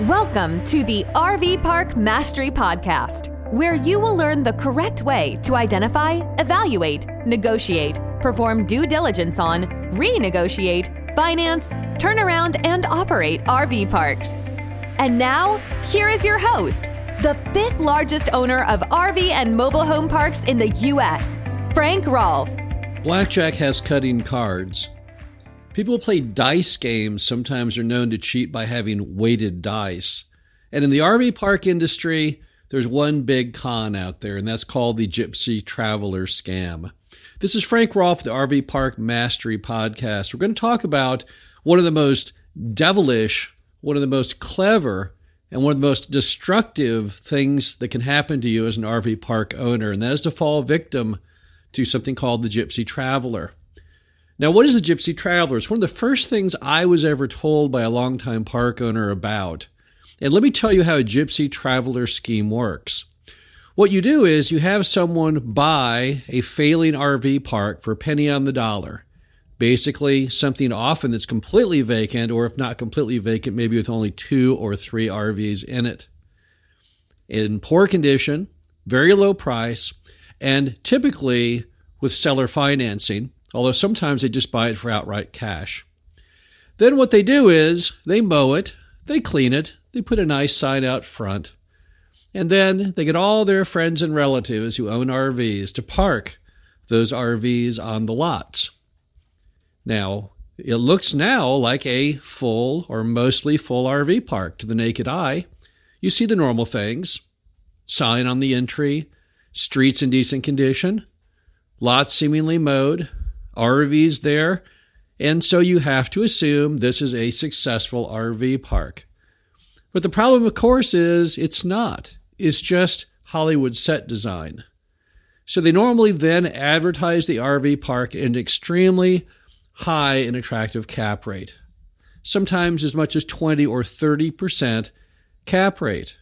Welcome to the RV Park Mastery Podcast, where you will learn the correct way to identify, evaluate, negotiate, perform due diligence on, renegotiate, finance, turn around, and operate RV parks. And now, here is your host, the fifth largest owner of RV and mobile home parks in the U.S., Frank Rolfe. Blackjack has cutting cards. People who play dice games sometimes are known to cheat by having weighted dice. And in the RV park industry, there's one big con out there, and that's called the Gypsy Traveler scam. This is Frank Rolfe, the RV Park Mastery Podcast. We're going to talk about one of the most devilish, one of the most clever, and one of the most destructive things that can happen to you as an RV park owner, and that is to fall victim to something called the Gypsy Traveler. Now, what is a gypsy traveler? It's one of the first things I was ever told by a longtime park owner about. And let me tell you how a gypsy traveler scheme works. What you do is you have someone buy a failing RV park for a penny on the dollar. Basically, something often that's completely vacant, or if not completely vacant, maybe with only two or three RVs in it. In poor condition, very low price, and typically with seller financing although sometimes they just buy it for outright cash. Then what they do is they mow it, they clean it, they put a nice sign out front, and then they get all their friends and relatives who own RVs to park those RVs on the lots. Now, it looks now like a full or mostly full RV park to the naked eye. You see the normal things sign on the entry, streets in decent condition, lots seemingly mowed, RVs there. And so you have to assume this is a successful RV park. But the problem, of course, is it's not. It's just Hollywood set design. So they normally then advertise the RV park at an extremely high and attractive cap rate, sometimes as much as 20 or 30% cap rate.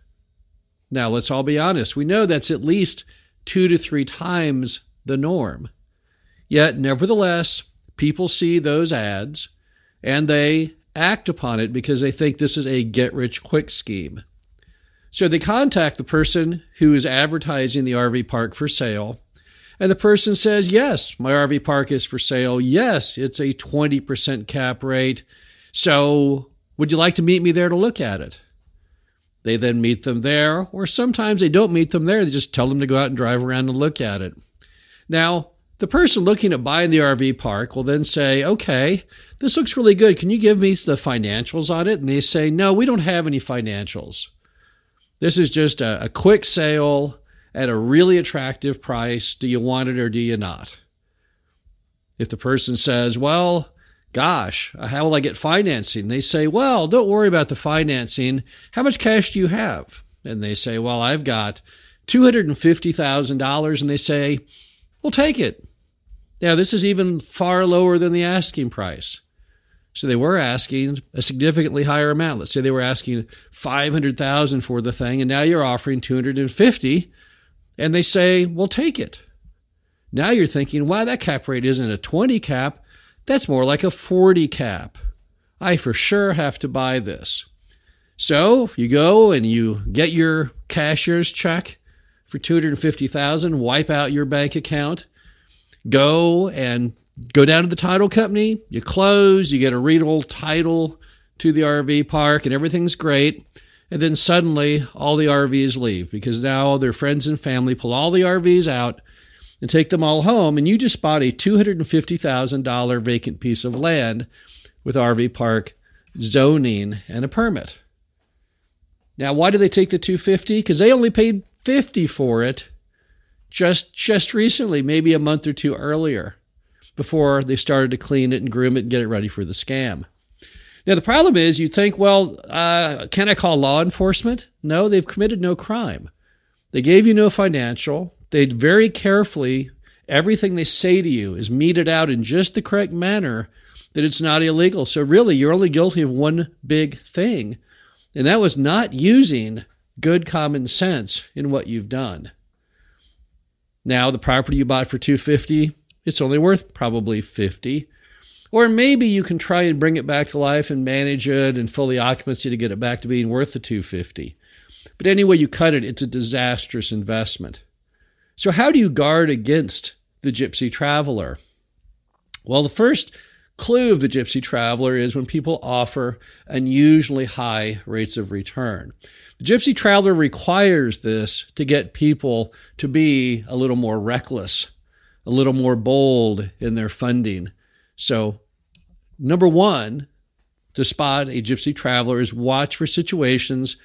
Now, let's all be honest. We know that's at least two to three times the norm. Yet, nevertheless, people see those ads and they act upon it because they think this is a get rich quick scheme. So they contact the person who is advertising the RV park for sale. And the person says, Yes, my RV park is for sale. Yes, it's a 20% cap rate. So would you like to meet me there to look at it? They then meet them there, or sometimes they don't meet them there. They just tell them to go out and drive around and look at it. Now, the person looking at buying the RV park will then say, okay, this looks really good. Can you give me the financials on it? And they say, no, we don't have any financials. This is just a, a quick sale at a really attractive price. Do you want it or do you not? If the person says, well, gosh, uh, how will I get financing? They say, well, don't worry about the financing. How much cash do you have? And they say, well, I've got $250,000. And they say, We'll take it. Now, this is even far lower than the asking price. So they were asking a significantly higher amount. Let's say they were asking 500,000 for the thing and now you're offering 250 and they say, "We'll take it." Now you're thinking, "Why that cap rate isn't a 20 cap, that's more like a 40 cap. I for sure have to buy this." So, you go and you get your cashier's check for 250,000, wipe out your bank account, go and go down to the title company, you close, you get a real title to the RV park and everything's great. And then suddenly all the RVs leave because now their friends and family pull all the RVs out and take them all home. And you just bought a $250,000 vacant piece of land with RV park zoning and a permit. Now, why do they take the 250? Because they only paid 50 for it just just recently, maybe a month or two earlier, before they started to clean it and groom it and get it ready for the scam. Now the problem is, you think, well, uh, can I call law enforcement? No, they've committed no crime. They gave you no financial. They very carefully everything they say to you is meted out in just the correct manner that it's not illegal. So really, you're only guilty of one big thing, and that was not using good common sense in what you've done. Now, the property you bought for 250, it's only worth probably 50. Or maybe you can try and bring it back to life and manage it and fully occupancy to get it back to being worth the 250. But anyway you cut it, it's a disastrous investment. So how do you guard against the gypsy traveler? Well, the first clue of the gypsy traveler is when people offer unusually high rates of return. Gypsy traveler requires this to get people to be a little more reckless, a little more bold in their funding. So, number one, to spot a gypsy traveler is watch for situations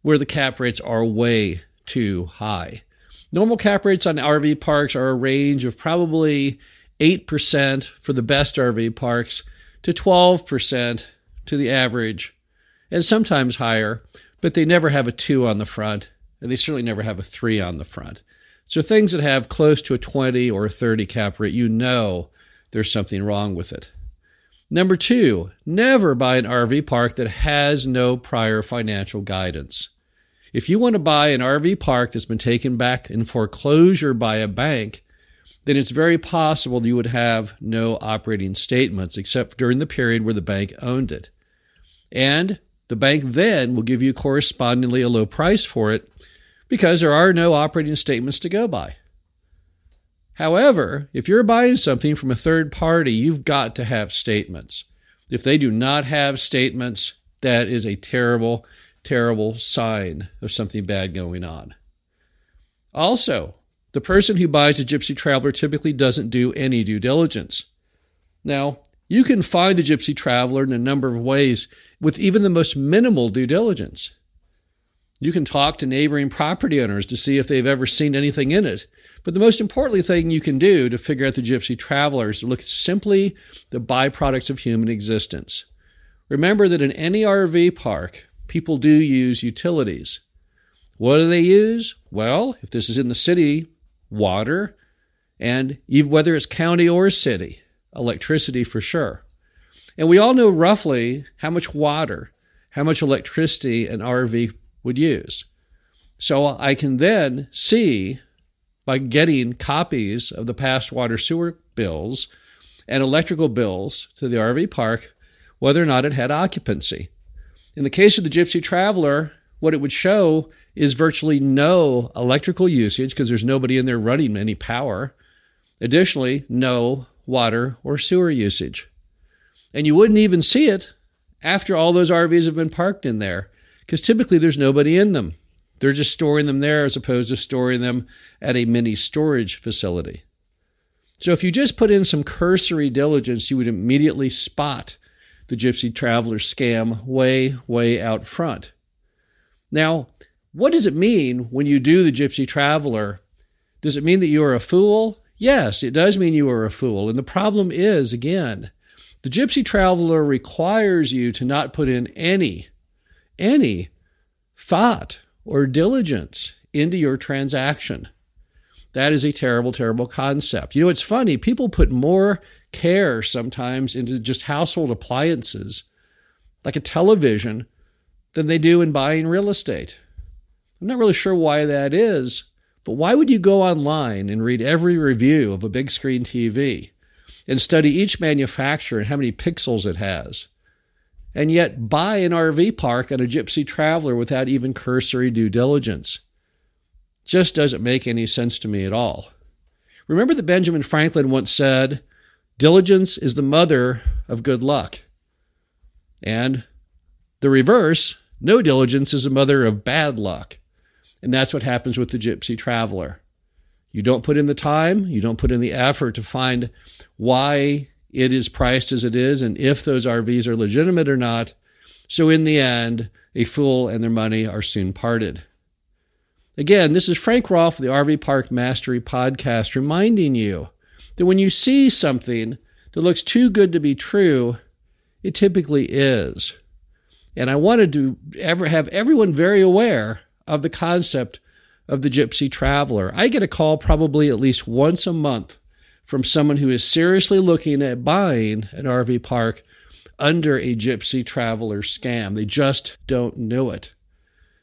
where the cap rates are way too high. Normal cap rates on RV parks are a range of probably 8% for the best RV parks to 12% to the average, and sometimes higher, but they never have a 2 on the front, and they certainly never have a 3 on the front. So things that have close to a 20 or a 30 cap rate, you know there's something wrong with it. Number two, never buy an RV park that has no prior financial guidance. If you want to buy an RV park that's been taken back in foreclosure by a bank, then it's very possible you would have no operating statements except during the period where the bank owned it. And the bank then will give you correspondingly a low price for it because there are no operating statements to go by. However, if you're buying something from a third party, you've got to have statements. If they do not have statements, that is a terrible, terrible sign of something bad going on. Also, the person who buys a gypsy traveler typically doesn't do any due diligence. Now, you can find the gypsy traveler in a number of ways with even the most minimal due diligence. You can talk to neighboring property owners to see if they've ever seen anything in it. But the most important thing you can do to figure out the gypsy traveler is to look at simply the byproducts of human existence. Remember that in any RV park, people do use utilities. What do they use? Well, if this is in the city, water, and whether it's county or city, electricity for sure. And we all know roughly how much water, how much electricity an RV would use. So I can then see by getting copies of the past water sewer bills and electrical bills to the RV park whether or not it had occupancy. In the case of the Gypsy Traveler, what it would show is virtually no electrical usage because there's nobody in there running any power. Additionally, no water or sewer usage. And you wouldn't even see it after all those RVs have been parked in there because typically there's nobody in them. They're just storing them there as opposed to storing them at a mini storage facility. So if you just put in some cursory diligence, you would immediately spot the Gypsy Traveler scam way, way out front. Now, what does it mean when you do the Gypsy Traveler? Does it mean that you are a fool? Yes, it does mean you are a fool. And the problem is, again, the Gypsy Traveler requires you to not put in any, any thought or diligence into your transaction. That is a terrible, terrible concept. You know, it's funny. People put more care sometimes into just household appliances, like a television, than they do in buying real estate. I'm not really sure why that is, but why would you go online and read every review of a big screen TV and study each manufacturer and how many pixels it has? And yet buy an RV park on a gypsy traveler without even cursory due diligence. Just doesn't make any sense to me at all. Remember that Benjamin Franklin once said, Diligence is the mother of good luck. And the reverse, no diligence is the mother of bad luck. And that's what happens with the gypsy traveler. You don't put in the time, you don't put in the effort to find why it is priced as it is and if those RVs are legitimate or not. So, in the end, a fool and their money are soon parted. Again, this is Frank Rolfe, the RV Park Mastery Podcast, reminding you that when you see something that looks too good to be true, it typically is. And I wanted to ever have everyone very aware of the concept of the gypsy traveler. I get a call probably at least once a month from someone who is seriously looking at buying an RV park under a gypsy traveler scam. They just don't know it.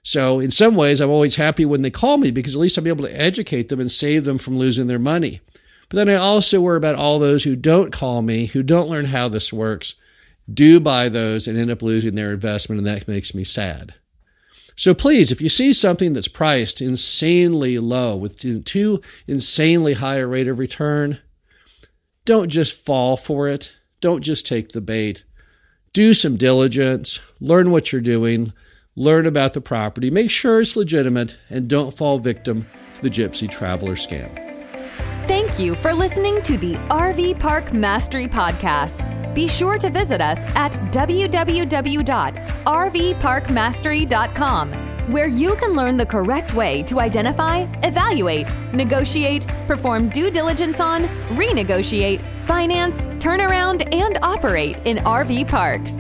So, in some ways, I'm always happy when they call me because at least I'm able to educate them and save them from losing their money. But then I also worry about all those who don't call me, who don't learn how this works, do buy those and end up losing their investment, and that makes me sad. So please, if you see something that's priced insanely low with too insanely high a rate of return, don't just fall for it. Don't just take the bait. Do some diligence, learn what you're doing, learn about the property, make sure it's legitimate, and don't fall victim to the gypsy traveler scam. Thank you for listening to the RV Park Mastery Podcast. Be sure to visit us at www.rvparkmastery.com, where you can learn the correct way to identify, evaluate, negotiate, perform due diligence on, renegotiate, finance, turn around, and operate in RV parks.